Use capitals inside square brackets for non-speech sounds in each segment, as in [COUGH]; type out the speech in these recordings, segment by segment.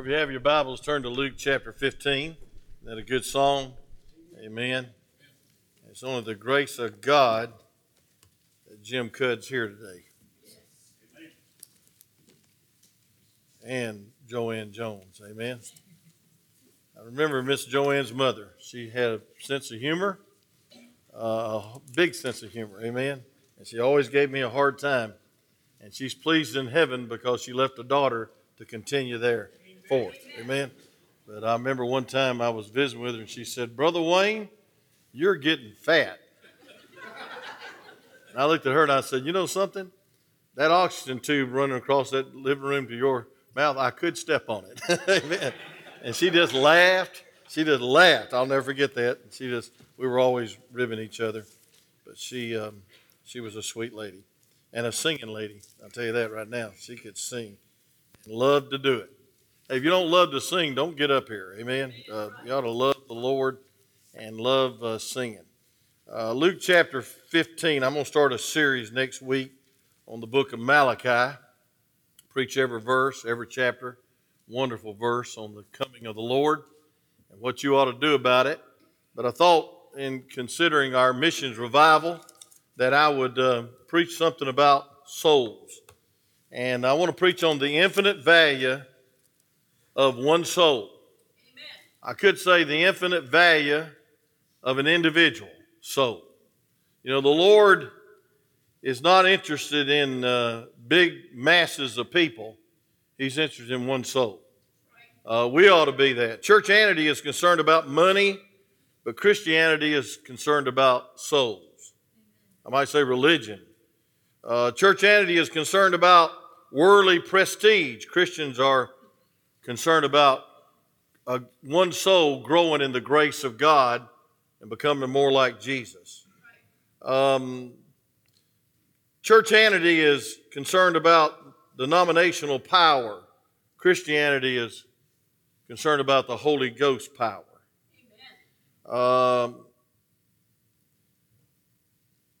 If you have your Bibles, turn to Luke chapter 15. Isn't that a good song? Amen. It's only the grace of God that Jim Cudd's here today. And Joanne Jones. Amen. I remember Miss Joanne's mother. She had a sense of humor, uh, a big sense of humor. Amen. And she always gave me a hard time. And she's pleased in heaven because she left a daughter to continue there forth. Amen. But I remember one time I was visiting with her and she said, Brother Wayne, you're getting fat. And I looked at her and I said, You know something? That oxygen tube running across that living room to your mouth, I could step on it. [LAUGHS] Amen. And she just laughed. She just laughed. I'll never forget that. She just, we were always ribbing each other. But she, um, she was a sweet lady and a singing lady. I'll tell you that right now. She could sing and loved to do it. If you don't love to sing, don't get up here. Amen. Uh, you ought to love the Lord and love uh, singing. Uh, Luke chapter 15, I'm going to start a series next week on the book of Malachi. Preach every verse, every chapter. Wonderful verse on the coming of the Lord and what you ought to do about it. But I thought, in considering our missions revival, that I would uh, preach something about souls. And I want to preach on the infinite value of one soul. Amen. I could say the infinite value of an individual soul. You know, the Lord is not interested in uh, big masses of people, He's interested in one soul. Uh, we ought to be that. Churchianity is concerned about money, but Christianity is concerned about souls. I might say religion. Uh, Churchianity is concerned about worldly prestige. Christians are concerned about uh, one soul growing in the grace of God and becoming more like Jesus. Um, churchianity is concerned about denominational power. Christianity is concerned about the Holy Ghost power. Um,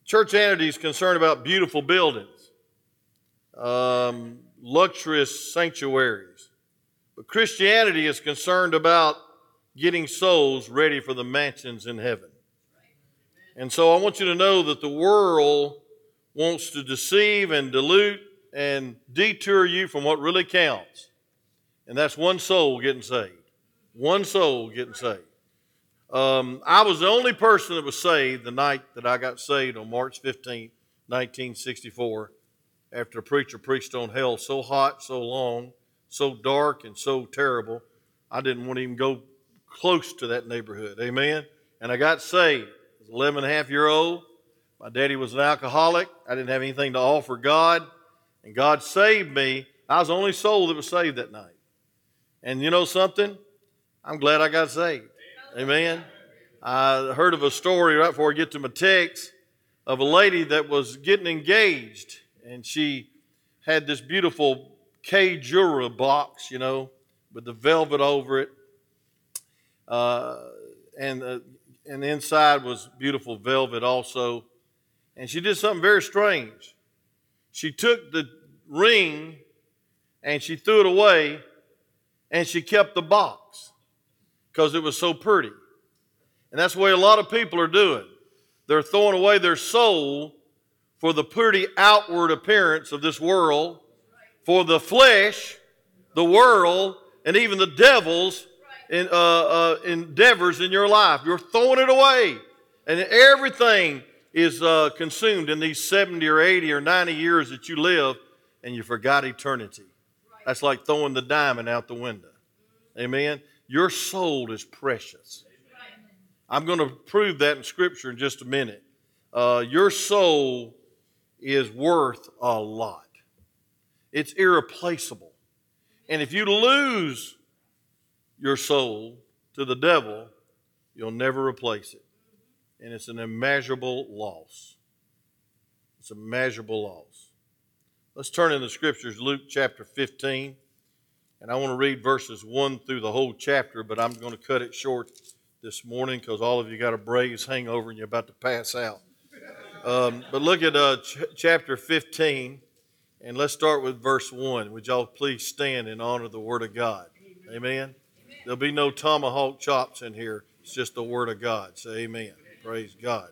churchianity is concerned about beautiful buildings, um, luxurious sanctuaries. But Christianity is concerned about getting souls ready for the mansions in heaven. And so I want you to know that the world wants to deceive and dilute and detour you from what really counts. And that's one soul getting saved. One soul getting saved. Um, I was the only person that was saved the night that I got saved on March 15, 1964, after a preacher preached on hell so hot, so long, so dark and so terrible, I didn't want to even go close to that neighborhood. Amen. And I got saved. I was 11 and a half year old. My daddy was an alcoholic. I didn't have anything to offer God. And God saved me. I was the only soul that was saved that night. And you know something? I'm glad I got saved. Amen. I heard of a story right before I get to my text of a lady that was getting engaged. And she had this beautiful Kay Jewelers box, you know, with the velvet over it. Uh, and, uh, and the inside was beautiful velvet also. And she did something very strange. She took the ring and she threw it away and she kept the box because it was so pretty. And that's the way a lot of people are doing. They're throwing away their soul for the pretty outward appearance of this world for the flesh, the world, and even the devil's in, uh, uh, endeavors in your life. You're throwing it away. And everything is uh, consumed in these 70 or 80 or 90 years that you live, and you forgot eternity. That's like throwing the diamond out the window. Amen. Your soul is precious. I'm going to prove that in Scripture in just a minute. Uh, your soul is worth a lot. It's irreplaceable. And if you lose your soul to the devil, you'll never replace it. And it's an immeasurable loss. It's a measurable loss. Let's turn in the scriptures, Luke chapter 15. And I want to read verses 1 through the whole chapter, but I'm going to cut it short this morning because all of you got a Braves hangover and you're about to pass out. Um, but look at uh, ch- chapter 15. And let's start with verse 1. Would y'all please stand and honor the Word of God? Amen. There'll be no tomahawk chops in here. It's just the Word of God. Say amen. Praise God.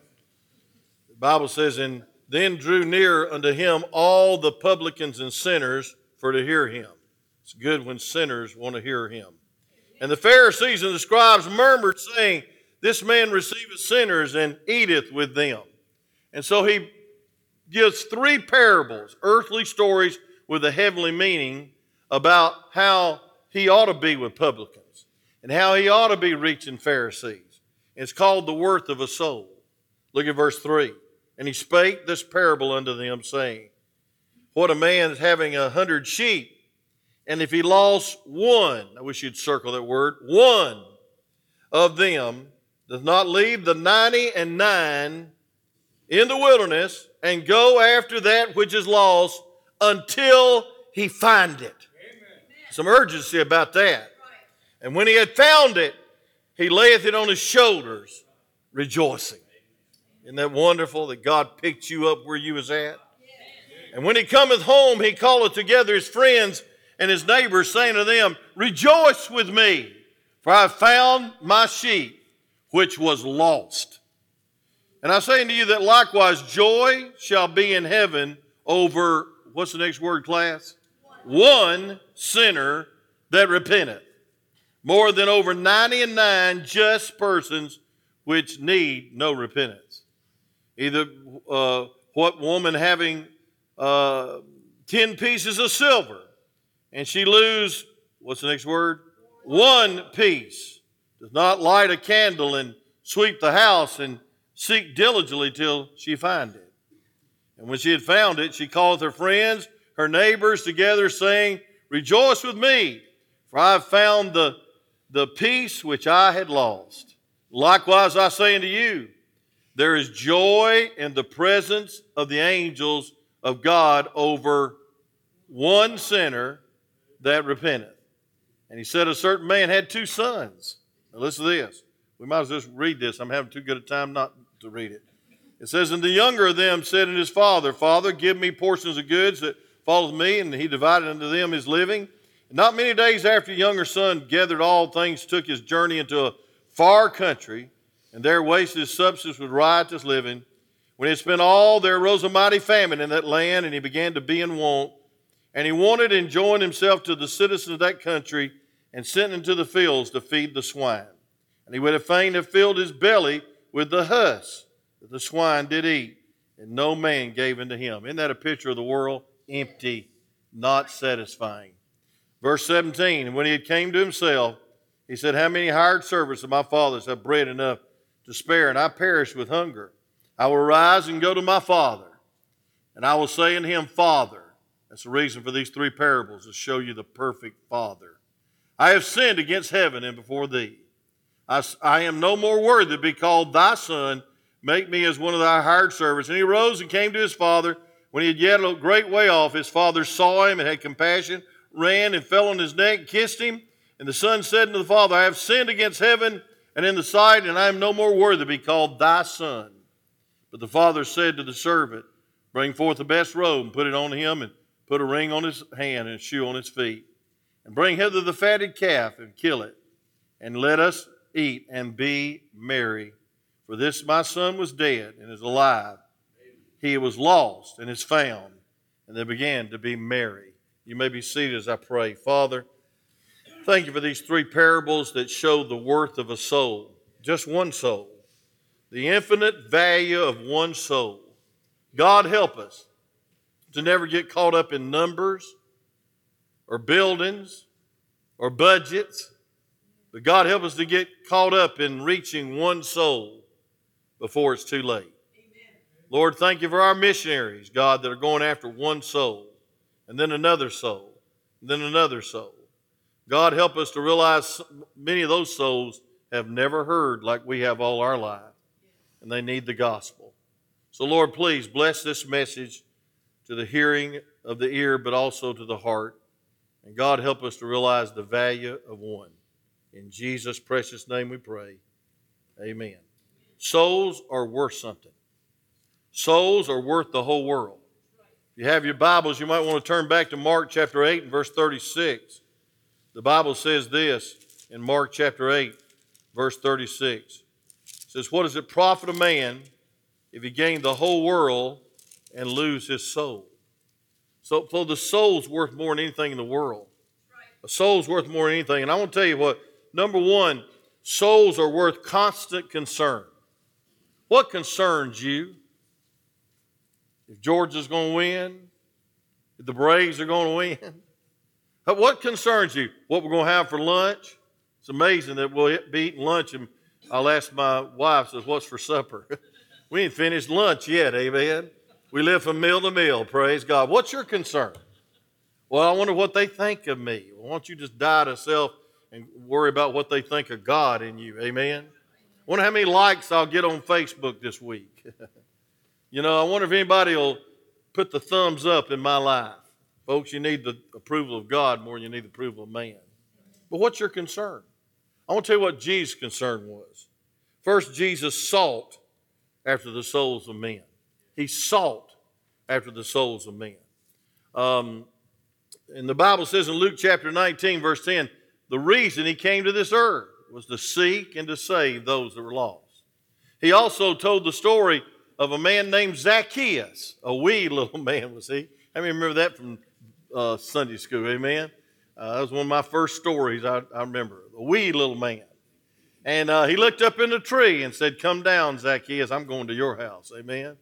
The Bible says, And then drew near unto him all the publicans and sinners for to hear him. It's good when sinners want to hear him. And the Pharisees and the scribes murmured, saying, This man receiveth sinners and eateth with them. And so he gives three parables, earthly stories with a heavenly meaning about how he ought to be with publicans and how he ought to be reaching Pharisees. It's called the worth of a soul. Look at verse 3. And he spake this parable unto them, saying, What a man is having a hundred sheep, and if he lost one, I wish you'd circle that word, one of them does not leave the ninety and nine in the wilderness and go after that which is lost until he find it. Amen. Some urgency about that. And when he had found it, he layeth it on his shoulders, rejoicing. Isn't that wonderful that God picked you up where you was at? And when he cometh home, he calleth together his friends and his neighbors, saying to them, Rejoice with me, for I have found my sheep, which was lost. And I say unto you that likewise joy shall be in heaven over, what's the next word, class? One sinner that repenteth, more than over ninety and nine just persons which need no repentance. Either uh, what woman having uh, ten pieces of silver, and she lose, what's the next word? One piece, does not light a candle and sweep the house and seek diligently till she find it. And when she had found it, she called her friends, her neighbors together, saying, Rejoice with me, for I have found the, the peace which I had lost. Likewise, I say unto you, there is joy in the presence of the angels of God over one sinner that repenteth. And he said, A certain man had two sons. Now, listen to this. We might as well read this. I'm having too good a time not to read it. It says, And the younger of them said unto his father, Father, give me portions of goods that falleth me. And he divided unto them his living. And not many days after the younger son gathered all things, took his journey into a far country, and there wasted his substance with riotous living. When he had spent all, there arose a mighty famine in that land, and he began to be in want. And he wanted and joined himself to the citizens of that country, and sent into the fields to feed the swine. And he would have fain have filled his belly with the husk that the swine did eat, and no man gave unto him. Isn't that a picture of the world? Empty, not satisfying. Verse 17, and when he had came to himself, he said, How many hired servants of my father's have bread enough to spare, and I perish with hunger? I will rise and go to my father, and I will say unto him, Father, that's the reason for these three parables, to show you the perfect Father. I have sinned against heaven and before thee. I, I am no more worthy to be called thy son. Make me as one of thy hired servants. And he rose and came to his father. When he had yet a great way off, his father saw him and had compassion, ran and fell on his neck, kissed him. And the son said unto the father, I have sinned against heaven and in the sight, and I am no more worthy to be called thy son. But the father said to the servant, Bring forth the best robe and put it on him, and put a ring on his hand and a shoe on his feet. And bring hither the fatted calf and kill it, and let us eat, and be merry. For this my son was dead and is alive. He was lost and is found. And they began to be merry. You may be seated as I pray. Father, thank you for these three parables that show the worth of a soul, just one soul, the infinite value of one soul. God help us to never get caught up in numbers or buildings or budgets but God help us to get caught up in reaching one soul before it's too late. Amen. Lord, thank you for our missionaries, God, that are going after one soul, and then another soul, and then another soul. God, help us to realize many of those souls have never heard like we have all our life, and they need the gospel. So, Lord, please bless this message to the hearing of the ear, but also to the heart. And God, help us to realize the value of one. In Jesus' precious name we pray. Amen. Souls are worth something. Souls are worth the whole world. If you have your Bibles, you might want to turn back to Mark chapter 8 and verse 36. The Bible says this in Mark chapter 8, verse 36. It says, What does it profit a man if he gain the whole world and lose his soul? So, for the soul's worth more than anything in the world. A soul's worth more than anything. And I want to tell you what, number one, souls are worth constant concern. What concerns you? If Georgia's going to win, if the Braves are going to win, [LAUGHS] what concerns you? What we're going to have for lunch? It's amazing that we'll be eating lunch, and I'll ask my wife, says, "What's for supper?" [LAUGHS] we ain't finished lunch yet, amen. We live from meal to meal, praise God. What's your concern? Well, I wonder what they think of me. Well, why don't you just die to self and worry about what they think of God in you, amen? Wonder how many likes I'll get on Facebook this week. [LAUGHS] you know, I wonder if anybody will put the thumbs up in my life. Folks, you need the approval of God more than you need the approval of man. But what's your concern? I want to tell you what Jesus' concern was. First, Jesus sought after the souls of men. He sought after the souls of men. Um, and the Bible says in Luke chapter 19, verse 10, the reason he came to this earth was to seek and to save those that were lost. He also told the story of a man named Zacchaeus, a wee [LAUGHS] little man, was he? How many remember that from uh, Sunday school? Amen. Uh, that was one of my first stories I, I remember. A wee little man. And uh, he looked up in the tree and said, Come down, Zacchaeus, I'm going to your house. Amen.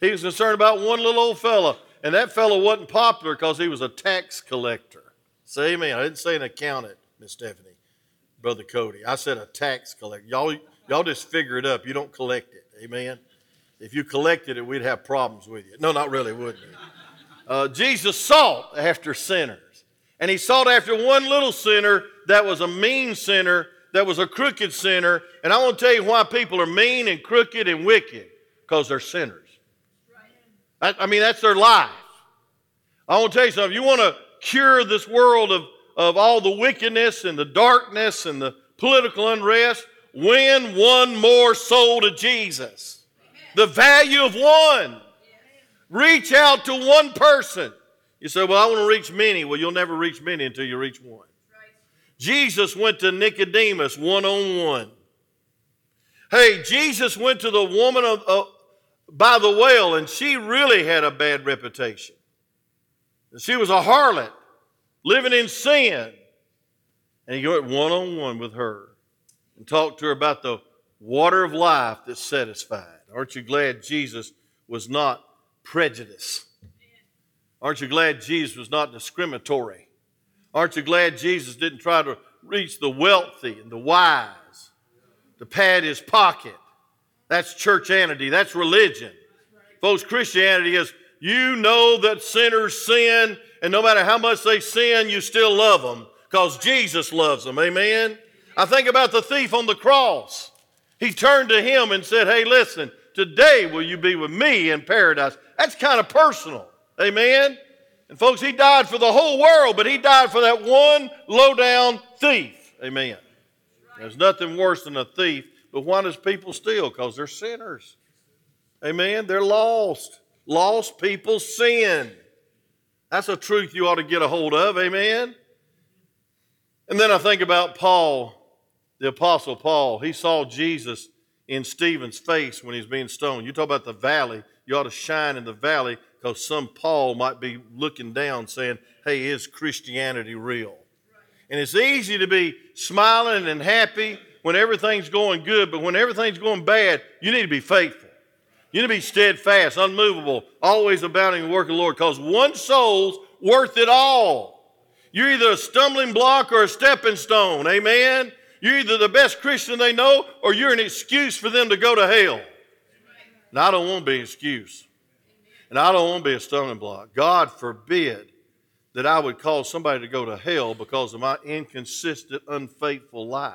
He was concerned about one little old fella, and that fellow wasn't popular because he was a tax collector. Say amen. I didn't say an accountant, Miss Stephanie, Brother Cody. I said a tax collector. Y'all, y'all just figure it up. You don't collect it. Amen. If you collected it, we'd have problems with you. No, not really, wouldn't? Uh, Jesus sought after sinners. And he sought after one little sinner that was a mean sinner, that was a crooked sinner. And I want to tell you why people are mean and crooked and wicked because they're sinners. I, I mean, that's their life. I want to tell you something. You want to cure this world of, of all the wickedness and the darkness and the political unrest? Win one more soul to Jesus. The value of one. Reach out to one person. You say, Well, I want to reach many. Well, you'll never reach many until you reach one. Right. Jesus went to Nicodemus one on one. Hey, Jesus went to the woman of, uh, by the well, and she really had a bad reputation. She was a harlot, living in sin. And he went one on one with her and talked to her about the water of life that satisfied. Aren't you glad Jesus was not prejudiced? Aren't you glad Jesus was not discriminatory? Aren't you glad Jesus didn't try to reach the wealthy and the wise to pad his pocket? That's churchianity, that's religion. Folks, Christianity is you know that sinners sin, and no matter how much they sin, you still love them because Jesus loves them. Amen? I think about the thief on the cross. He turned to him and said, Hey, listen, today will you be with me in paradise? That's kind of personal. Amen? And folks, he died for the whole world, but he died for that one low down thief. Amen. There's nothing worse than a thief, but why does people steal? Because they're sinners. Amen. They're lost. Lost people sin. That's a truth you ought to get a hold of. Amen. And then I think about Paul, the Apostle Paul. He saw Jesus in Stephen's face when he's being stoned. You talk about the valley. You ought to shine in the valley because some Paul might be looking down saying, hey, is Christianity real? And it's easy to be smiling and happy when everything's going good, but when everything's going bad, you need to be faithful. You need to be steadfast, unmovable, always abounding in the work of the Lord, because one soul's worth it all. You're either a stumbling block or a stepping stone. Amen? You're either the best Christian they know or you're an excuse for them to go to hell. And I don't want to be an excuse. And I don't want to be a stumbling block. God forbid that I would cause somebody to go to hell because of my inconsistent, unfaithful life.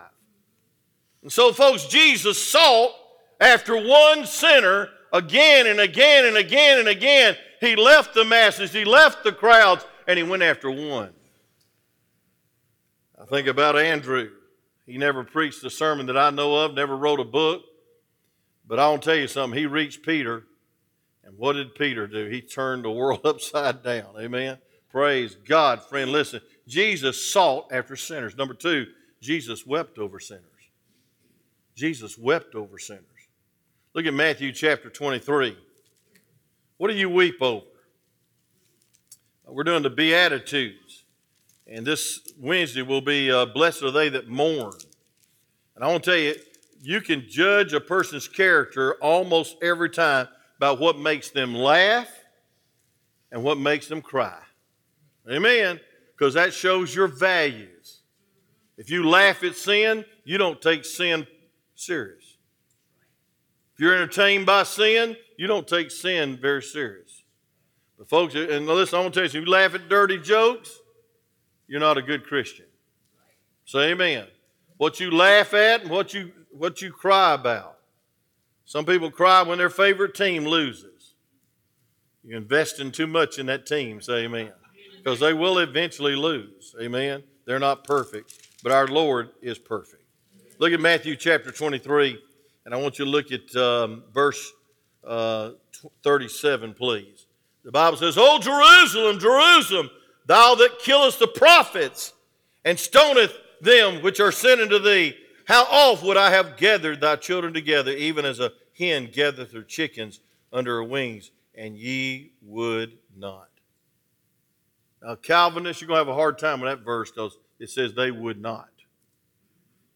And so, folks, Jesus sought after one sinner again and again and again and again. He left the masses, he left the crowds, and he went after one. I think about Andrew. He never preached a sermon that I know of, never wrote a book. But I to tell you something. He reached Peter and what did Peter do? He turned the world [LAUGHS] upside down. Amen. Praise God, friend. Listen, Jesus sought after sinners. Number two, Jesus wept over sinners. Jesus wept over sinners. Look at Matthew chapter 23. What do you weep over? We're doing the Beatitudes. And this Wednesday will be uh, Blessed are they that mourn. And I want to tell you, you can judge a person's character almost every time by what makes them laugh and what makes them cry. Amen. Because that shows your values. If you laugh at sin, you don't take sin serious. If you're entertained by sin, you don't take sin very serious. But folks, and listen, I want to tell you, if you laugh at dirty jokes, you're not a good Christian. Say amen. What you laugh at and what you what you cry about. Some people cry when their favorite team loses. You're investing too much in that team, say amen. Because they will eventually lose. Amen. They're not perfect, but our Lord is perfect. Look at Matthew chapter 23, and I want you to look at um, verse uh, 37, please. The Bible says, O Jerusalem, Jerusalem, thou that killest the prophets and stoneth them which are sent unto thee, how oft would I have gathered thy children together, even as a hen gathereth her chickens under her wings, and ye would not. Now, Calvinists, you're going to have a hard time with that verse because it says they would not.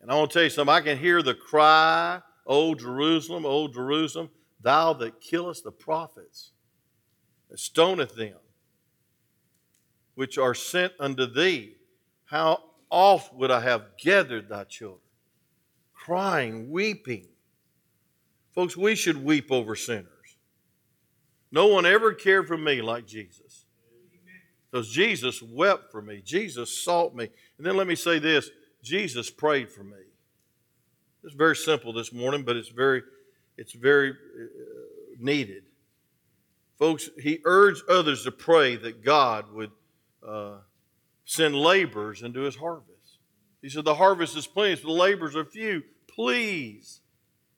And I want to tell you something. I can hear the cry, O Jerusalem, O Jerusalem, thou that killest the prophets, that stoneth them, which are sent unto thee. How oft would I have gathered thy children, crying, weeping. Folks, we should weep over sinners. No one ever cared for me like Jesus. Because Jesus wept for me. Jesus sought me. And then let me say this Jesus prayed for me. It's very simple this morning, but it's very, it's very uh, needed. Folks, he urged others to pray that God would uh, send laborers into his harvest. He said, The harvest is plenty, but the laborers are few. Please.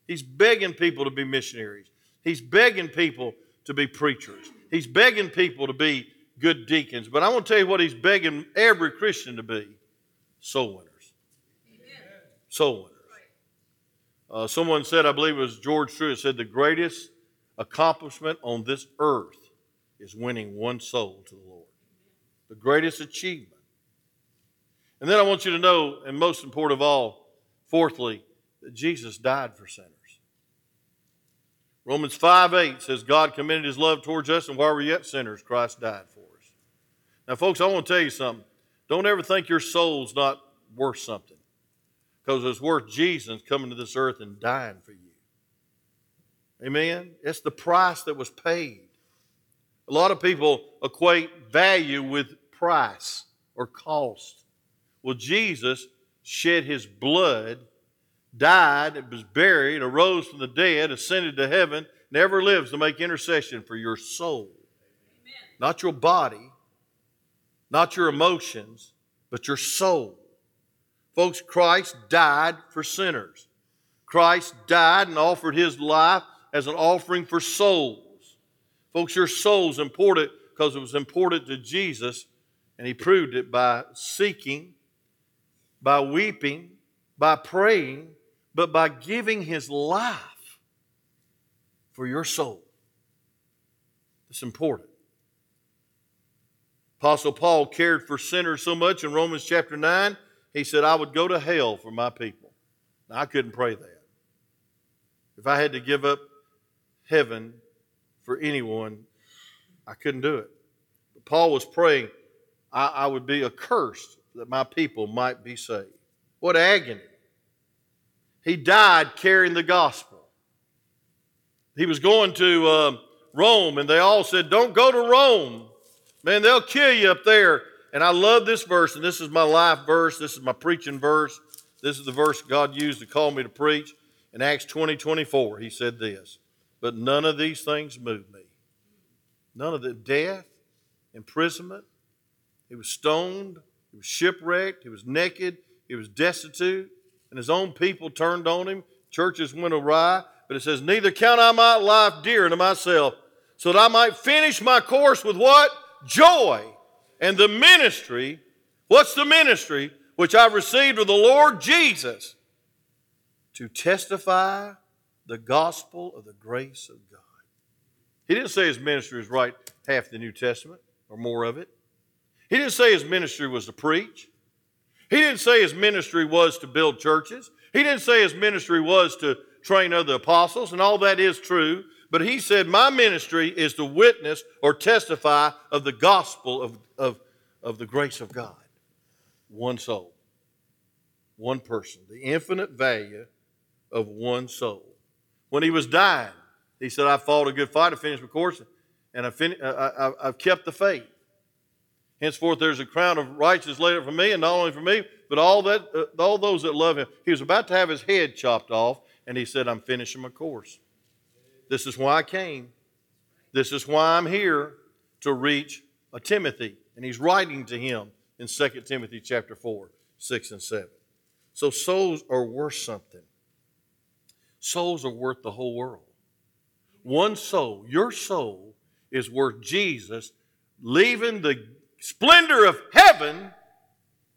He's begging people to be missionaries. He's begging people to be preachers. He's begging people to be good deacons. But I want to tell you what he's begging every Christian to be soul winners. Amen. Soul winners. Uh, someone said, I believe it was George Truett, said, the greatest accomplishment on this earth is winning one soul to the Lord. The greatest achievement. And then I want you to know, and most important of all, fourthly, that Jesus died for sinners. Romans 5 8 says, God commended his love towards us, and while we are yet sinners, Christ died for us. Now, folks, I want to tell you something. Don't ever think your soul's not worth something, because it's worth Jesus coming to this earth and dying for you. Amen? It's the price that was paid. A lot of people equate value with price or cost. Well, Jesus shed his blood, died, was buried, arose from the dead, ascended to heaven, never lives to make intercession for your soul. Amen. Not your body, not your emotions, but your soul. Folks, Christ died for sinners. Christ died and offered his life as an offering for souls. Folks, your soul's important because it was important to Jesus, and he proved it by seeking by weeping, by praying, but by giving his life for your soul. It's important. Apostle Paul cared for sinners so much in Romans chapter 9, he said, I would go to hell for my people. Now, I couldn't pray that. If I had to give up heaven for anyone, I couldn't do it. But Paul was praying, I, I would be accursed that my people might be saved. What agony. He died carrying the gospel. He was going to uh, Rome, and they all said, Don't go to Rome. Man, they'll kill you up there. And I love this verse, and this is my life verse. This is my preaching verse. This is the verse God used to call me to preach. In Acts 20 24, he said this But none of these things move me. None of the death, imprisonment, he was stoned, he was shipwrecked. He was naked. He was destitute. And his own people turned on him. Churches went awry. But it says, Neither count I my life dear unto myself, so that I might finish my course with what? Joy. And the ministry What's the ministry which I've received of the Lord Jesus? To testify the gospel of the grace of God. He didn't say his ministry was write half the New Testament or more of it. He didn't say his ministry was to preach. He didn't say his ministry was to build churches. He didn't say his ministry was to train other apostles, and all that is true. But he said, My ministry is to witness or testify of the gospel of, of, of the grace of God. One soul, one person, the infinite value of one soul. When he was dying, he said, I fought a good fight, I finished my course, and I fin- I, I, I've kept the faith. Henceforth, there's a crown of righteousness laid up for me, and not only for me, but all that, uh, all those that love him. He was about to have his head chopped off, and he said, "I'm finishing my course. This is why I came. This is why I'm here to reach a Timothy." And he's writing to him in 2 Timothy chapter 4, 6 and 7. So souls are worth something. Souls are worth the whole world. One soul, your soul, is worth Jesus leaving the splendor of heaven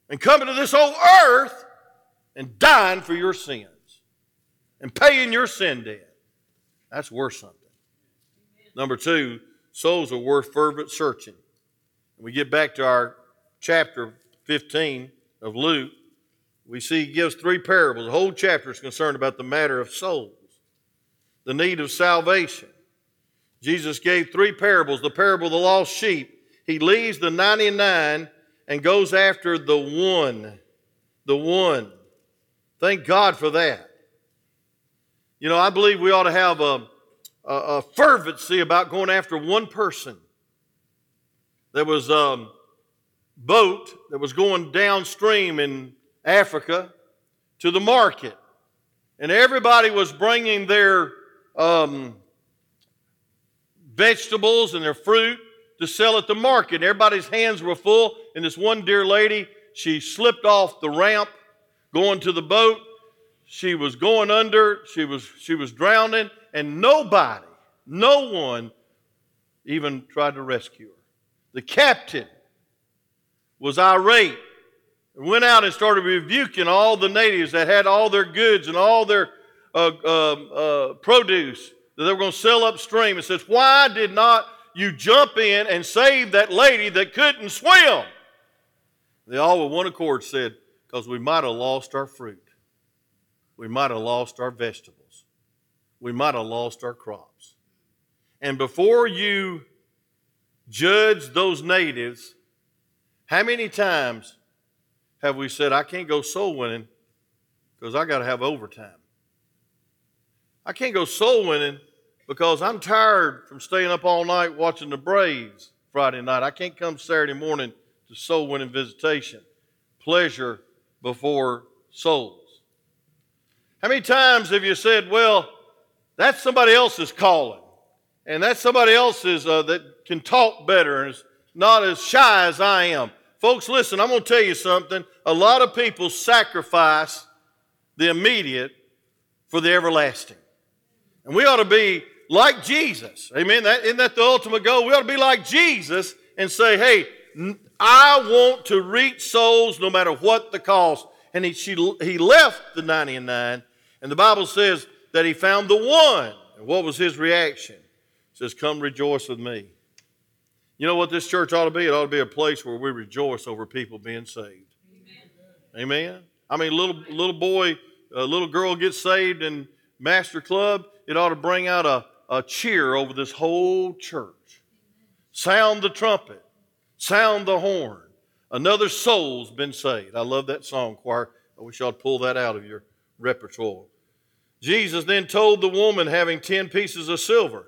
and coming to this old earth and dying for your sins and paying your sin debt. That's worth something. Number two, souls are worth fervent searching. we get back to our chapter 15 of Luke. We see he gives three parables. The whole chapter is concerned about the matter of souls, the need of salvation. Jesus gave three parables the parable of the lost sheep, he leaves the 99 and goes after the one. The one. Thank God for that. You know, I believe we ought to have a, a, a fervency about going after one person. There was a boat that was going downstream in Africa to the market, and everybody was bringing their um, vegetables and their fruit to sell at the market. Everybody's hands were full, and this one dear lady, she slipped off the ramp going to the boat. She was going under, she was, she was drowning, and nobody, no one even tried to rescue her. The captain was irate and went out and started rebuking all the natives that had all their goods and all their uh, uh, uh, produce that they were going to sell upstream and says, Why did not you jump in and save that lady that couldn't swim. They all with one accord said, because we might have lost our fruit. We might have lost our vegetables. We might have lost our crops. And before you judge those natives, how many times have we said, I can't go soul winning because I got to have overtime? I can't go soul winning because I'm tired from staying up all night watching the Braves Friday night. I can't come Saturday morning to soul winning visitation. Pleasure before souls. How many times have you said, well, that's somebody else's calling, and that's somebody else's uh, that can talk better and is not as shy as I am? Folks, listen, I'm going to tell you something. A lot of people sacrifice the immediate for the everlasting. And we ought to be like Jesus. Amen. That, isn't that the ultimate goal? We ought to be like Jesus and say, hey, I want to reach souls no matter what the cost. And he, she, he left the 99, and the Bible says that he found the one. And what was his reaction? It says, Come rejoice with me. You know what this church ought to be? It ought to be a place where we rejoice over people being saved. Amen. Amen. I mean, little little boy, a little girl gets saved in Master Club. It ought to bring out a, a cheer over this whole church. Sound the trumpet, sound the horn. Another soul's been saved. I love that song, choir. I wish y'all'd pull that out of your repertoire. Jesus then told the woman having 10 pieces of silver,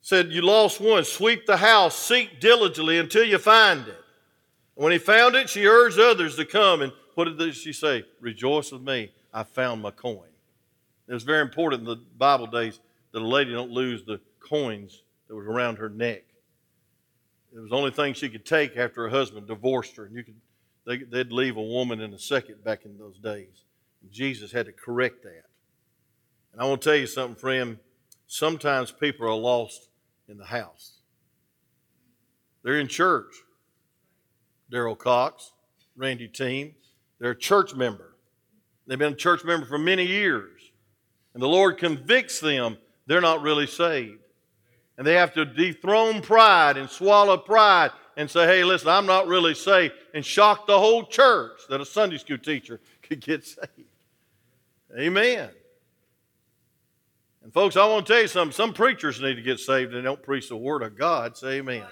said, You lost one, sweep the house, seek diligently until you find it. When he found it, she urged others to come. And what did she say? Rejoice with me, I found my coin. It was very important in the Bible days that a lady don't lose the coins that was around her neck. It was the only thing she could take after her husband divorced her. And you could, they, they'd leave a woman in a second back in those days. Jesus had to correct that. And I want to tell you something, friend. Sometimes people are lost in the house. They're in church, Daryl Cox, Randy Team. They're a church member. They've been a church member for many years. And the Lord convicts them they're not really saved. And they have to dethrone pride and swallow pride and say, hey, listen, I'm not really saved, and shock the whole church that a Sunday school teacher [LAUGHS] could get saved. Amen. And folks, I want to tell you something. Some preachers need to get saved and don't preach the Word of God. Say amen.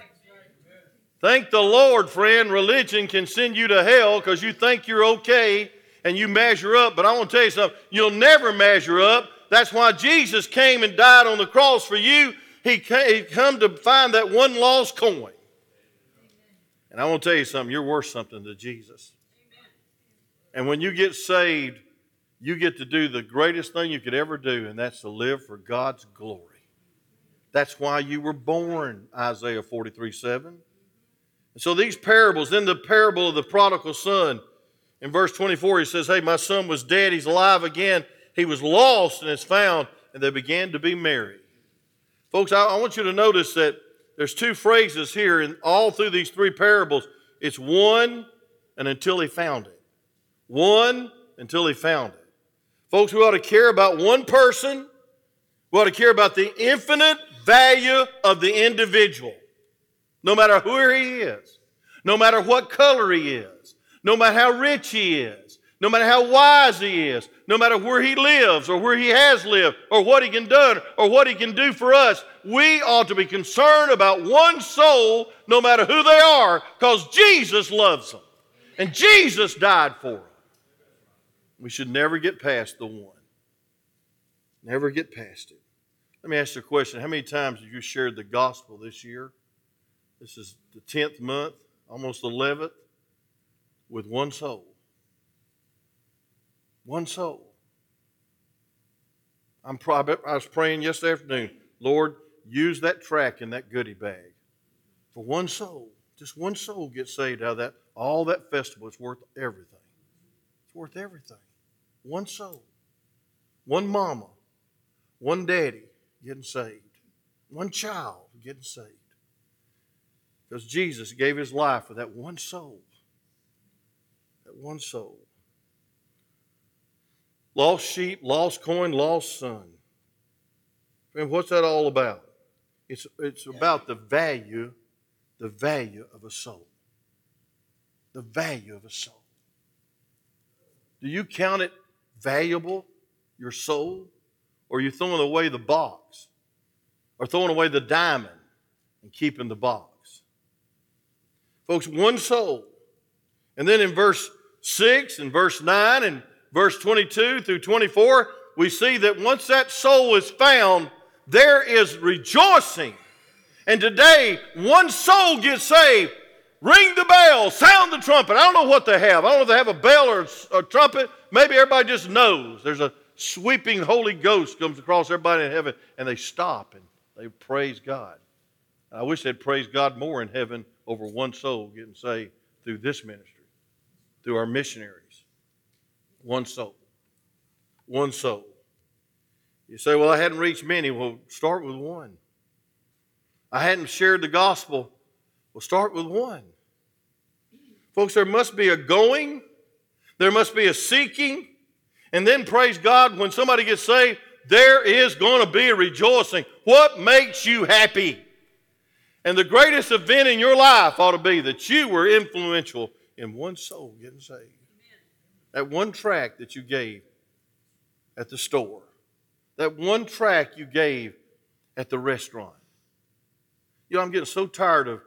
Thank the Lord, friend. Religion can send you to hell because you think you're okay and you measure up. But I want to tell you something. You'll never measure up. That's why Jesus came and died on the cross for you. He came, to find that one lost coin. And I want to tell you something. You're worth something to Jesus. And when you get saved, you get to do the greatest thing you could ever do, and that's to live for God's glory. That's why you were born, Isaiah 43 7. And so these parables, in the parable of the prodigal son, in verse 24, he says, Hey, my son was dead, he's alive again. He was lost and is found, and they began to be merry. Folks, I, I want you to notice that there's two phrases here, and all through these three parables, it's one and until he found it. One until he found it. Folks, we ought to care about one person. We ought to care about the infinite value of the individual. No matter who he is, no matter what color he is, no matter how rich he is, no matter how wise he is, no matter where he lives or where he has lived or what he can do or what he can do for us, we ought to be concerned about one soul, no matter who they are, because Jesus loves them. And Jesus died for them. We should never get past the one. Never get past it. Let me ask you a question. How many times have you shared the gospel this year? This is the 10th month, almost 11th, with one soul. One soul. I'm probably, I was praying yesterday afternoon, Lord, use that track in that goodie bag for one soul. Just one soul gets saved out of that. All that festival is worth everything. It's worth everything. One soul, one mama, one daddy getting saved, one child getting saved. Because Jesus gave his life for that one soul. That one soul. Lost sheep, lost coin, lost son. And what's that all about? It's, it's about the value, the value of a soul. The value of a soul. Do you count it valuable, your soul? Or are you throwing away the box? Or throwing away the diamond and keeping the box? Folks, one soul. And then in verse 6 and verse 9 and verse 22 through 24, we see that once that soul is found, there is rejoicing. And today, one soul gets saved. Ring the bell, sound the trumpet. I don't know what they have. I don't know if they have a bell or a trumpet, Maybe everybody just knows there's a sweeping Holy Ghost comes across everybody in heaven and they stop and they praise God. I wish they'd praise God more in heaven over one soul getting saved through this ministry, through our missionaries. One soul. One soul. You say, well, I hadn't reached many. Well, start with one. I hadn't shared the gospel. Well, start with one. Folks, there must be a going there must be a seeking. And then, praise God, when somebody gets saved, there is going to be a rejoicing. What makes you happy? And the greatest event in your life ought to be that you were influential in one soul getting saved. That one track that you gave at the store, that one track you gave at the restaurant. You know, I'm getting so tired of,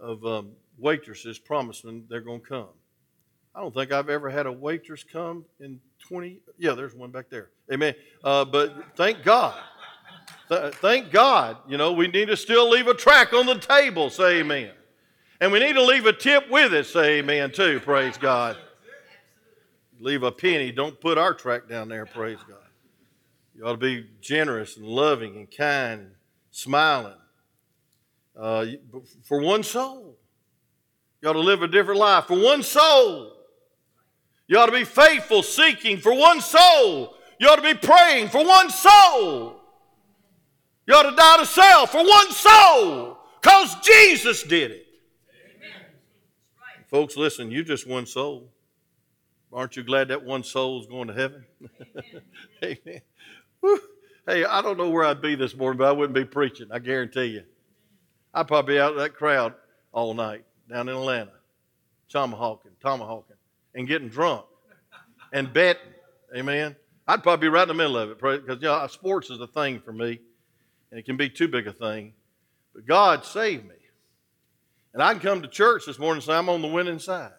of um, waitresses promising they're going to come. I don't think I've ever had a waitress come in 20. Yeah, there's one back there. Amen. Uh, but thank God. Th- thank God. You know, we need to still leave a track on the table. Say amen. And we need to leave a tip with it. Say amen too. Praise God. Leave a penny. Don't put our track down there. Praise God. You ought to be generous and loving and kind and smiling uh, for one soul. You ought to live a different life for one soul. You ought to be faithful, seeking for one soul. You ought to be praying for one soul. You ought to die to self for one soul because Jesus did it. Amen. Folks, listen, you're just one soul. Aren't you glad that one soul is going to heaven? [LAUGHS] Amen. Hey, I don't know where I'd be this morning, but I wouldn't be preaching. I guarantee you. I'd probably be out of that crowd all night down in Atlanta, tomahawking, tomahawking, and getting drunk and betting. Amen. I'd probably be right in the middle of it because you know, sports is a thing for me, and it can be too big a thing. But God saved me. And I can come to church this morning and say, I'm on the winning side.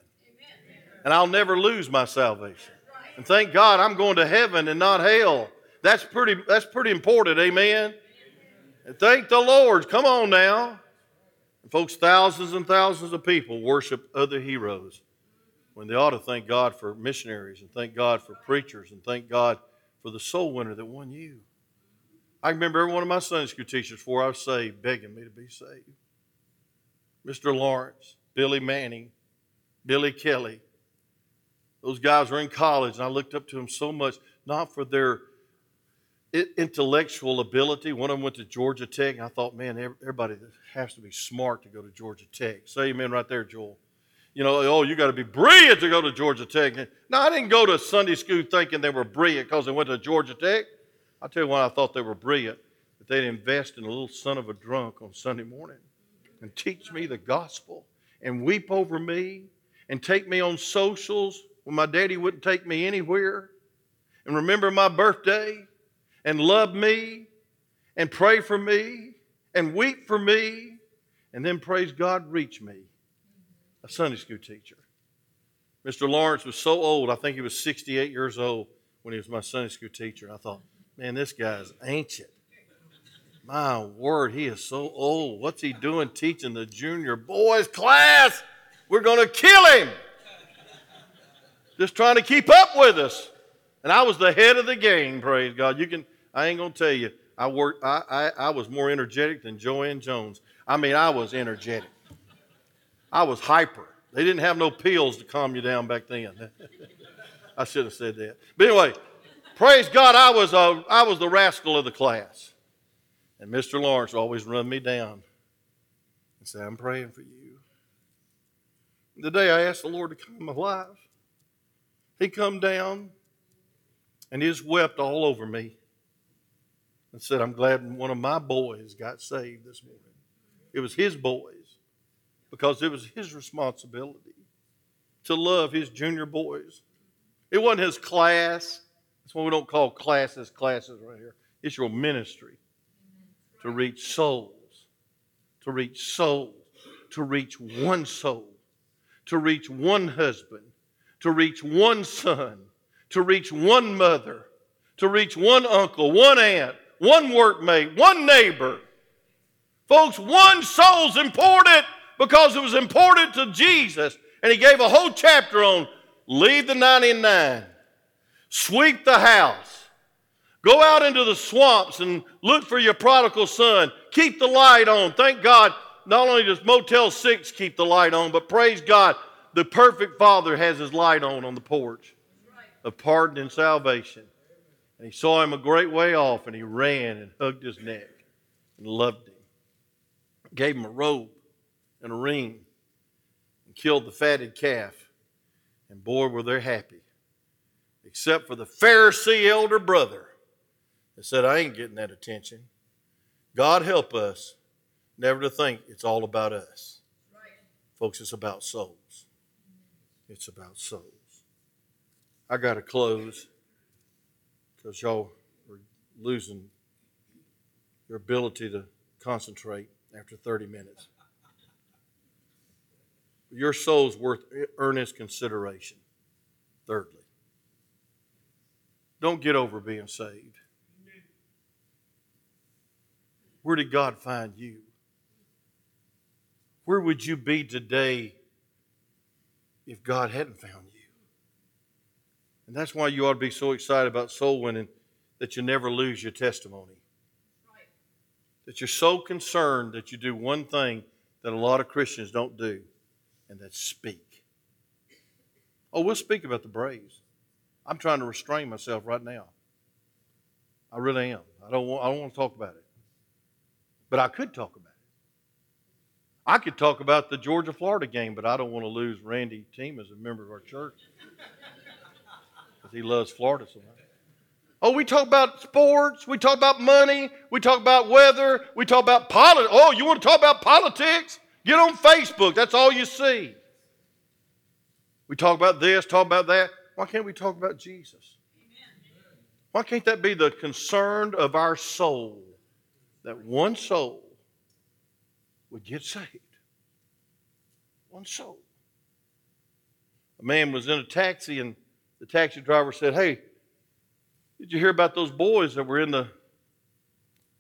And I'll never lose my salvation. And thank God I'm going to heaven and not hell. That's pretty, that's pretty important, amen? And thank the Lord. Come on now. And folks, thousands and thousands of people worship other heroes when they ought to thank God for missionaries and thank God for preachers and thank God for the soul winner that won you. I remember every one of my Sunday school teachers before I was saved begging me to be saved. Mr. Lawrence, Billy Manning, Billy Kelly. Those guys were in college, and I looked up to them so much, not for their intellectual ability. One of them went to Georgia Tech, I thought, man, everybody has to be smart to go to Georgia Tech. Say amen right there, Joel. You know, oh, you got to be brilliant to go to Georgia Tech. No, I didn't go to Sunday school thinking they were brilliant because they went to Georgia Tech. I'll tell you why I thought they were brilliant. That they'd invest in a little son of a drunk on Sunday morning and teach me the gospel and weep over me and take me on socials when my daddy wouldn't take me anywhere and remember my birthday and love me and pray for me and weep for me and then praise God reach me. A Sunday school teacher. Mr. Lawrence was so old, I think he was 68 years old when he was my Sunday school teacher. I thought, man, this guy's ancient. My word, he is so old. What's he doing teaching the junior boys class? We're going to kill him. Just trying to keep up with us. And I was the head of the game, praise God. You can I ain't gonna tell you. I worked. I, I, I was more energetic than Joanne Jones. I mean, I was energetic. I was hyper. They didn't have no pills to calm you down back then. [LAUGHS] I should have said that. But anyway, praise God, I was a, I was the rascal of the class, and Mr. Lawrence always run me down and say, "I'm praying for you." The day I asked the Lord to come life, He come down and He just wept all over me and said, I'm glad one of my boys got saved this morning. It was his boys because it was his responsibility to love his junior boys. It wasn't his class. That's why we don't call classes classes right here. It's your ministry to reach souls, to reach souls, to reach one soul, to reach one husband, to reach one son, to reach one mother, to reach one uncle, one aunt, one workmate, one neighbor. Folks, one soul's important because it was important to Jesus. And he gave a whole chapter on leave the 99, sweep the house, go out into the swamps and look for your prodigal son, keep the light on. Thank God, not only does Motel 6 keep the light on, but praise God, the perfect Father has his light on on the porch of pardon and salvation. And he saw him a great way off, and he ran and hugged his neck and loved him. Gave him a robe and a ring, and killed the fatted calf. And boy, were they happy. Except for the Pharisee elder brother that said, I ain't getting that attention. God help us never to think it's all about us. Right. Folks, it's about souls. It's about souls. I got to close because y'all are losing your ability to concentrate after 30 minutes. Your soul's worth earnest consideration. Thirdly, don't get over being saved. Where did God find you? Where would you be today if God hadn't found you? And that's why you ought to be so excited about soul winning that you never lose your testimony. Right. That you're so concerned that you do one thing that a lot of Christians don't do, and that's speak. Oh, we'll speak about the Braves. I'm trying to restrain myself right now. I really am. I don't want, I don't want to talk about it. But I could talk about it. I could talk about the Georgia Florida game, but I don't want to lose Randy Team as a member of our church he loves Florida so much. Oh, we talk about sports, we talk about money, we talk about weather, we talk about politics. Oh, you want to talk about politics? Get on Facebook, that's all you see. We talk about this, talk about that. Why can't we talk about Jesus? Why can't that be the concern of our soul? That one soul would get saved. One soul. A man was in a taxi, and the taxi driver said, Hey, did you hear about those boys that were in the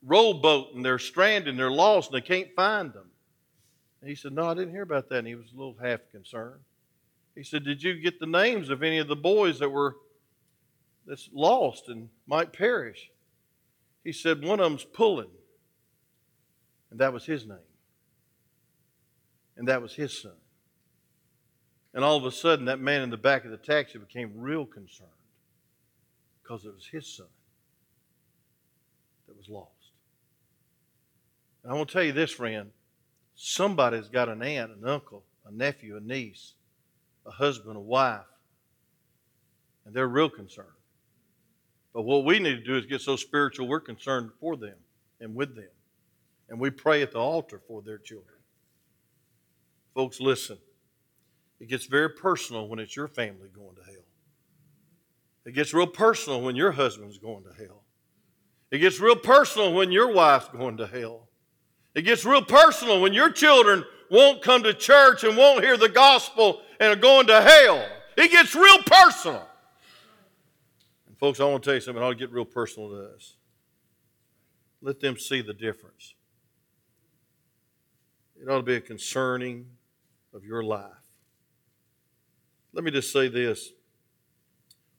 rowboat and they're stranded and they're lost and they can't find them? And he said, No, I didn't hear about that. And he was a little half concerned. He said, Did you get the names of any of the boys that were that's lost and might perish? He said, One of them's pulling. And that was his name. And that was his son. And all of a sudden, that man in the back of the taxi became real concerned because it was his son that was lost. And I want to tell you this, friend somebody's got an aunt, an uncle, a nephew, a niece, a husband, a wife, and they're real concerned. But what we need to do is get so spiritual we're concerned for them and with them. And we pray at the altar for their children. Folks, listen. It gets very personal when it's your family going to hell. It gets real personal when your husband's going to hell. It gets real personal when your wife's going to hell. It gets real personal when your children won't come to church and won't hear the gospel and are going to hell. It gets real personal. And folks, I want to tell you something. Ought to get real personal to us. Let them see the difference. It ought to be a concerning of your life. Let me just say this,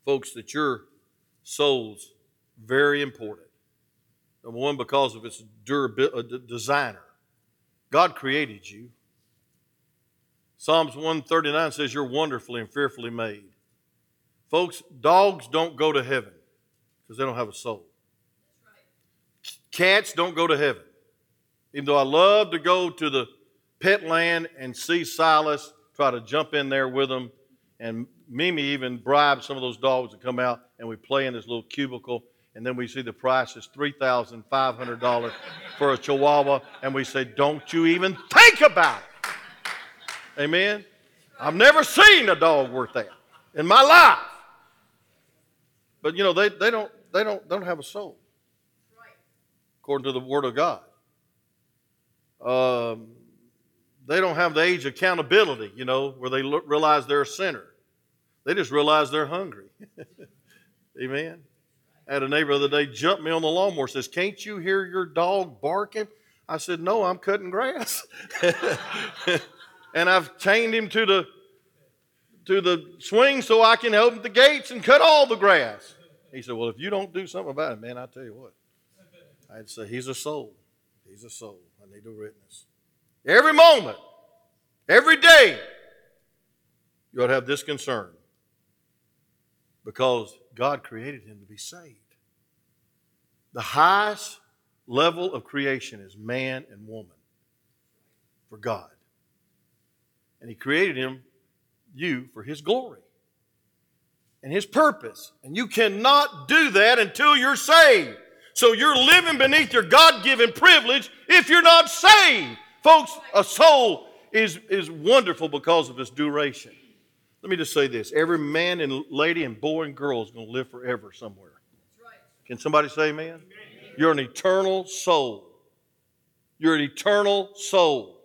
folks, that your soul's very important. Number one, because of its durability, uh, designer. God created you. Psalms 139 says you're wonderfully and fearfully made. Folks, dogs don't go to heaven because they don't have a soul. Cats don't go to heaven. Even though I love to go to the pet land and see Silas, try to jump in there with them. And Mimi even bribed some of those dogs to come out and we play in this little cubicle. And then we see the price is $3,500 for a chihuahua. And we say, Don't you even think about it. Amen. I've never seen a dog worth that in my life. But you know, they, they don't they don't, don't have a soul. According to the Word of God. Um, they don't have the age of accountability, you know, where they look, realize they're a sinner. They just realize they're hungry. [LAUGHS] Amen. I had a neighbor the other day jump me on the lawnmower says, Can't you hear your dog barking? I said, No, I'm cutting grass. [LAUGHS] and I've chained him to the to the swing so I can open the gates and cut all the grass. He said, Well, if you don't do something about it, man, I tell you what. I'd say, He's a soul. He's a soul. I need a witness. Every moment, every day, you ought to have this concern because God created him to be saved. The highest level of creation is man and woman for God. And he created him, you, for his glory and his purpose. And you cannot do that until you're saved. So you're living beneath your God given privilege if you're not saved. Folks, a soul is, is wonderful because of its duration. Let me just say this every man and lady and boy and girl is going to live forever somewhere. Can somebody say amen? You're an eternal soul. You're an eternal soul.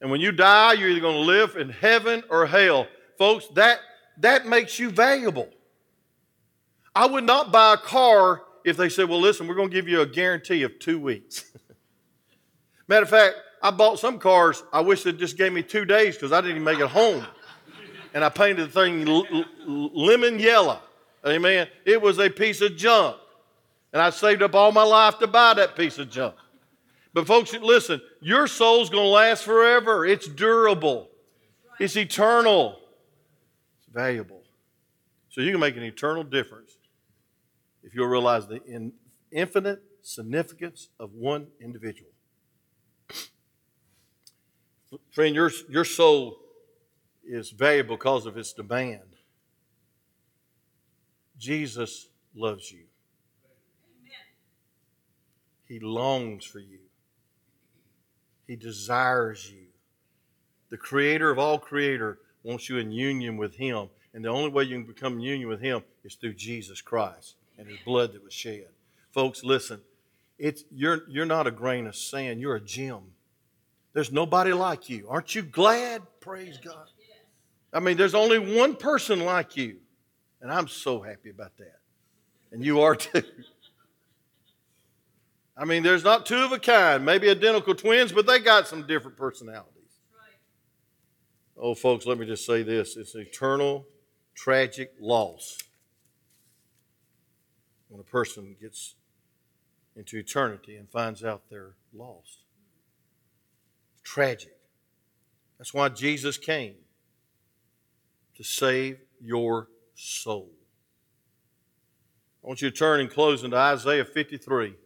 And when you die, you're either going to live in heaven or hell. Folks, that, that makes you valuable. I would not buy a car if they said, well, listen, we're going to give you a guarantee of two weeks. [LAUGHS] Matter of fact, I bought some cars. I wish they just gave me two days because I didn't even make it home. And I painted the thing l- l- lemon yellow. Amen. It was a piece of junk. And I saved up all my life to buy that piece of junk. But, folks, listen, your soul's going to last forever. It's durable, it's eternal, it's valuable. So, you can make an eternal difference if you'll realize the infinite significance of one individual. Friend, your, your soul is valuable because of its demand. Jesus loves you. He longs for you. He desires you. The creator of all creator wants you in union with him. And the only way you can become in union with him is through Jesus Christ and his blood that was shed. Folks, listen. It's, you're, you're not a grain of sand. You're a gem. There's nobody like you. Aren't you glad? Praise God. I mean, there's only one person like you. And I'm so happy about that. And you are too. I mean, there's not two of a kind, maybe identical twins, but they got some different personalities. Oh, folks, let me just say this it's an eternal, tragic loss when a person gets into eternity and finds out they're lost. Tragic. That's why Jesus came to save your soul. I want you to turn and close into Isaiah 53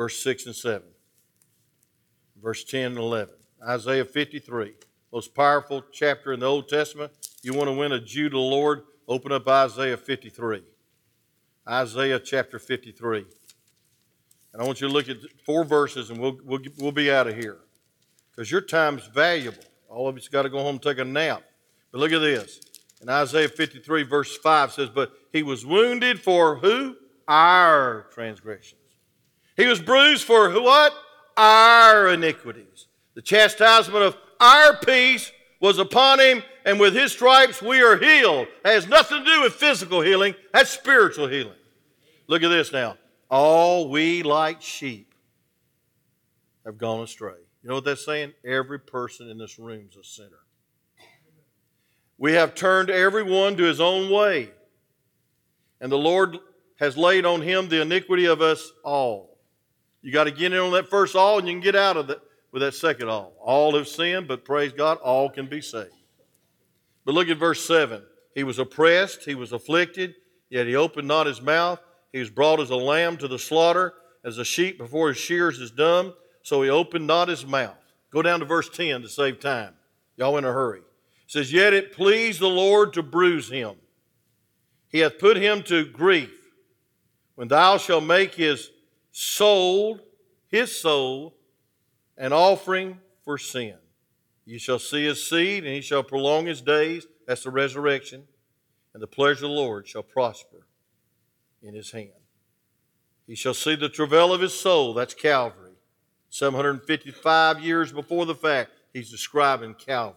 verse 6 and 7, verse 10 and 11. Isaiah 53, most powerful chapter in the Old Testament. You want to win a Jew to the Lord? Open up Isaiah 53. Isaiah chapter 53. And I want you to look at four verses and we'll, we'll, we'll be out of here. Because your time's valuable. All of us got to go home and take a nap. But look at this. In Isaiah 53, verse 5 says, But he was wounded for who? Our transgressions. He was bruised for what? Our iniquities. The chastisement of our peace was upon him, and with his stripes we are healed. Has nothing to do with physical healing, that's spiritual healing. Look at this now. All we like sheep have gone astray. You know what that's saying? Every person in this room is a sinner. We have turned everyone to his own way, and the Lord has laid on him the iniquity of us all. You got to get in on that first all, and you can get out of it with that second all. All have sinned, but praise God, all can be saved. But look at verse 7. He was oppressed, he was afflicted, yet he opened not his mouth. He was brought as a lamb to the slaughter, as a sheep before his shears is dumb, so he opened not his mouth. Go down to verse 10 to save time. Y'all in a hurry. It says, Yet it pleased the Lord to bruise him. He hath put him to grief. When thou shalt make his soul, his soul an offering for sin. You shall see his seed, and he shall prolong his days. That's the resurrection. And the pleasure of the Lord shall prosper in his hand. He shall see the travail of his soul. That's Calvary. 755 years before the fact, he's describing Calvary.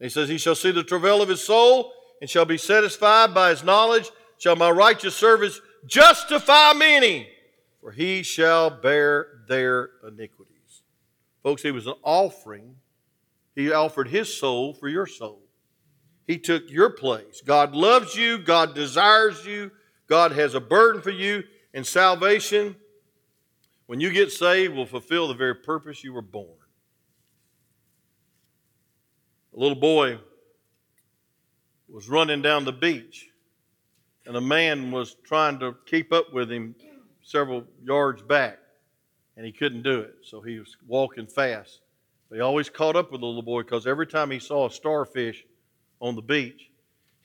He says, He shall see the travail of his soul and shall be satisfied by his knowledge. Shall my righteous service justify many? for he shall bear their iniquities. Folks, he was an offering. He offered his soul for your soul. He took your place. God loves you. God desires you. God has a burden for you. And salvation, when you get saved, will fulfill the very purpose you were born. A little boy was running down the beach, and a man was trying to keep up with him several yards back, and he couldn't do it. So he was walking fast. But he always caught up with the little boy because every time he saw a starfish on the beach,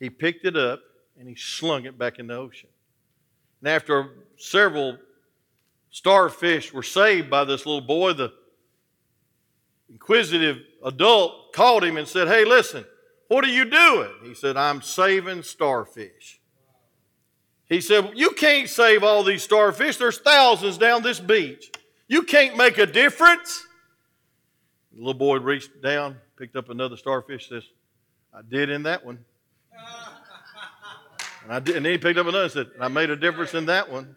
he picked it up and he slung it back in the ocean. And after several starfish were saved by this little boy, the inquisitive adult called him and said, Hey, listen, what are you doing? He said, I'm saving starfish. He said, You can't save all these starfish. There's thousands down this beach. You can't make a difference. The little boy reached down, picked up another starfish, says, I did in that one. And, I did, and then he picked up another and said, I made a difference in that one.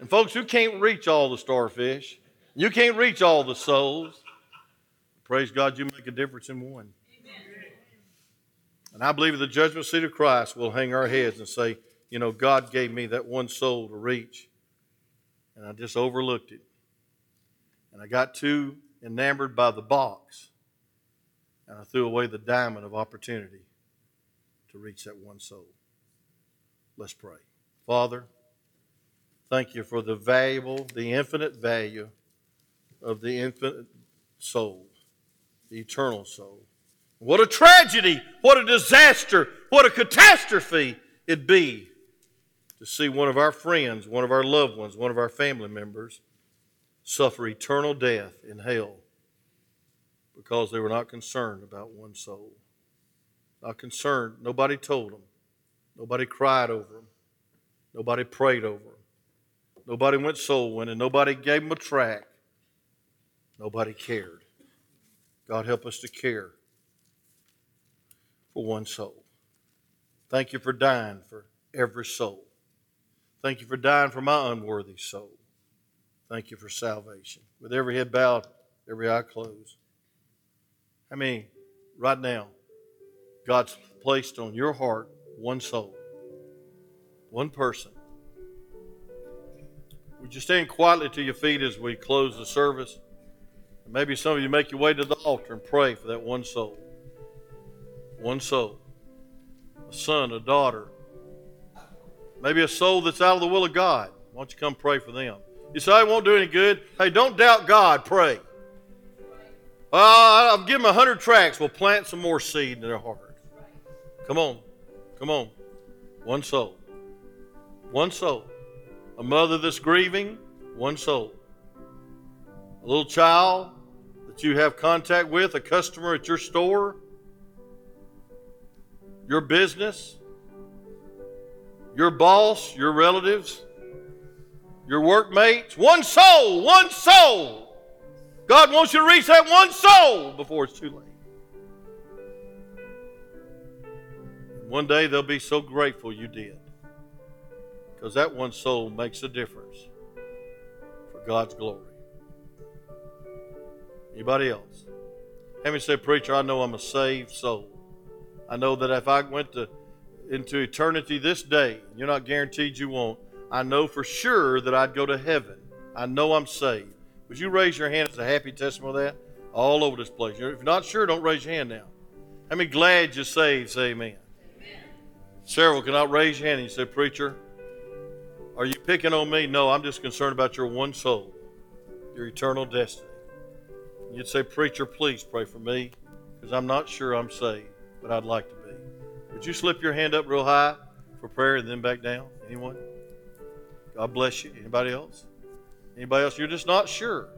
And folks, you can't reach all the starfish. You can't reach all the souls. Praise God, you make a difference in one. And I believe at the judgment seat of Christ, we'll hang our heads and say, you know, God gave me that one soul to reach, and I just overlooked it. And I got too enamored by the box, and I threw away the diamond of opportunity to reach that one soul. Let's pray. Father, thank you for the valuable, the infinite value of the infinite soul. the eternal soul. What a tragedy, what a disaster, what a catastrophe it'd be to see one of our friends, one of our loved ones, one of our family members suffer eternal death in hell because they were not concerned about one soul. Not concerned. Nobody told them. Nobody cried over them. Nobody prayed over them. Nobody went soul winning. Nobody gave them a track. Nobody cared. God help us to care for one soul. Thank you for dying for every soul. Thank you for dying for my unworthy soul. Thank you for salvation. With every head bowed, every eye closed. I mean, right now, God's placed on your heart one soul, one person. Would you stand quietly to your feet as we close the service? Maybe some of you make your way to the altar and pray for that one soul. One soul. A son, a daughter. Maybe a soul that's out of the will of God. Why don't you come pray for them? You say, I won't do any good. Hey, don't doubt God. Pray. Uh, I'll give them a hundred tracks. We'll plant some more seed in their heart. Come on. Come on. One soul. One soul. A mother that's grieving, one soul. A little child that you have contact with, a customer at your store, your business, your boss, your relatives, your workmates. One soul, one soul. God wants you to reach that one soul before it's too late. One day they'll be so grateful you did. Because that one soul makes a difference for God's glory. Anybody else? Have me say, Preacher, I know I'm a saved soul. I know that if I went to, into eternity this day, you're not guaranteed you won't, I know for sure that I'd go to heaven. I know I'm saved. Would you raise your hand as a happy testimony of that? All over this place. If you're not sure, don't raise your hand now. How many glad you're saved? Say amen. amen. Several cannot raise your hand and you say, Preacher, are you picking on me? No, I'm just concerned about your one soul, your eternal destiny. You'd say, Preacher, please pray for me because I'm not sure I'm saved, but I'd like to be. Would you slip your hand up real high for prayer and then back down? Anyone? God bless you. Anybody else? Anybody else? You're just not sure.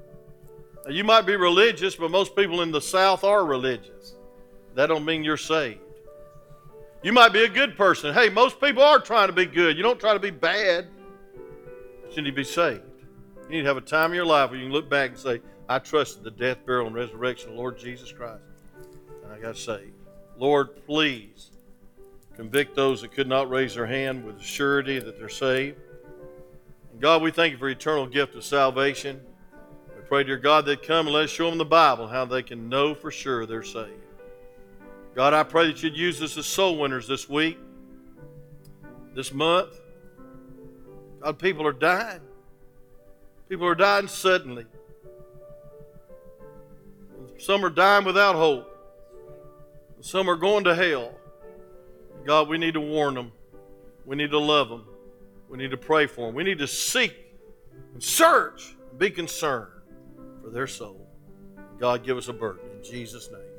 Now, you might be religious, but most people in the South are religious. That don't mean you're saved. You might be a good person. Hey, most people are trying to be good. You don't try to be bad. Need to be saved. You need to have a time in your life where you can look back and say, I trusted the death, burial, and resurrection of Lord Jesus Christ. And I got saved. Lord, please convict those that could not raise their hand with the surety that they're saved. And God, we thank you for eternal gift of salvation. We pray, dear God, that come and let us show them the Bible how they can know for sure they're saved. God, I pray that you'd use us as soul winners this week, this month. God, people are dying. People are dying suddenly. Some are dying without hope. Some are going to hell. God, we need to warn them. We need to love them. We need to pray for them. We need to seek and search and be concerned for their soul. God, give us a burden. In Jesus' name.